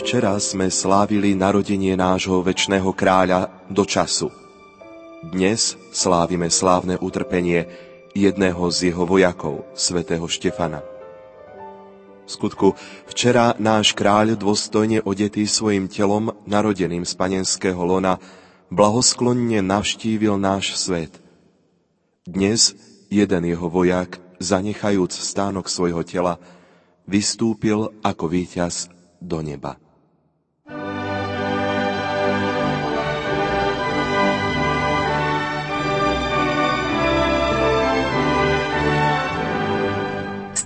Včera sme slávili narodenie nášho väčšného kráľa do času. Dnes slávime slávne utrpenie jedného z jeho vojakov, svätého Štefana. V skutku, včera náš kráľ dôstojne odetý svojim telom, narodeným z panenského lona, blahosklonne navštívil náš svet. Dnes jeden jeho vojak, zanechajúc stánok svojho tela, vystúpil ako víťaz do neba.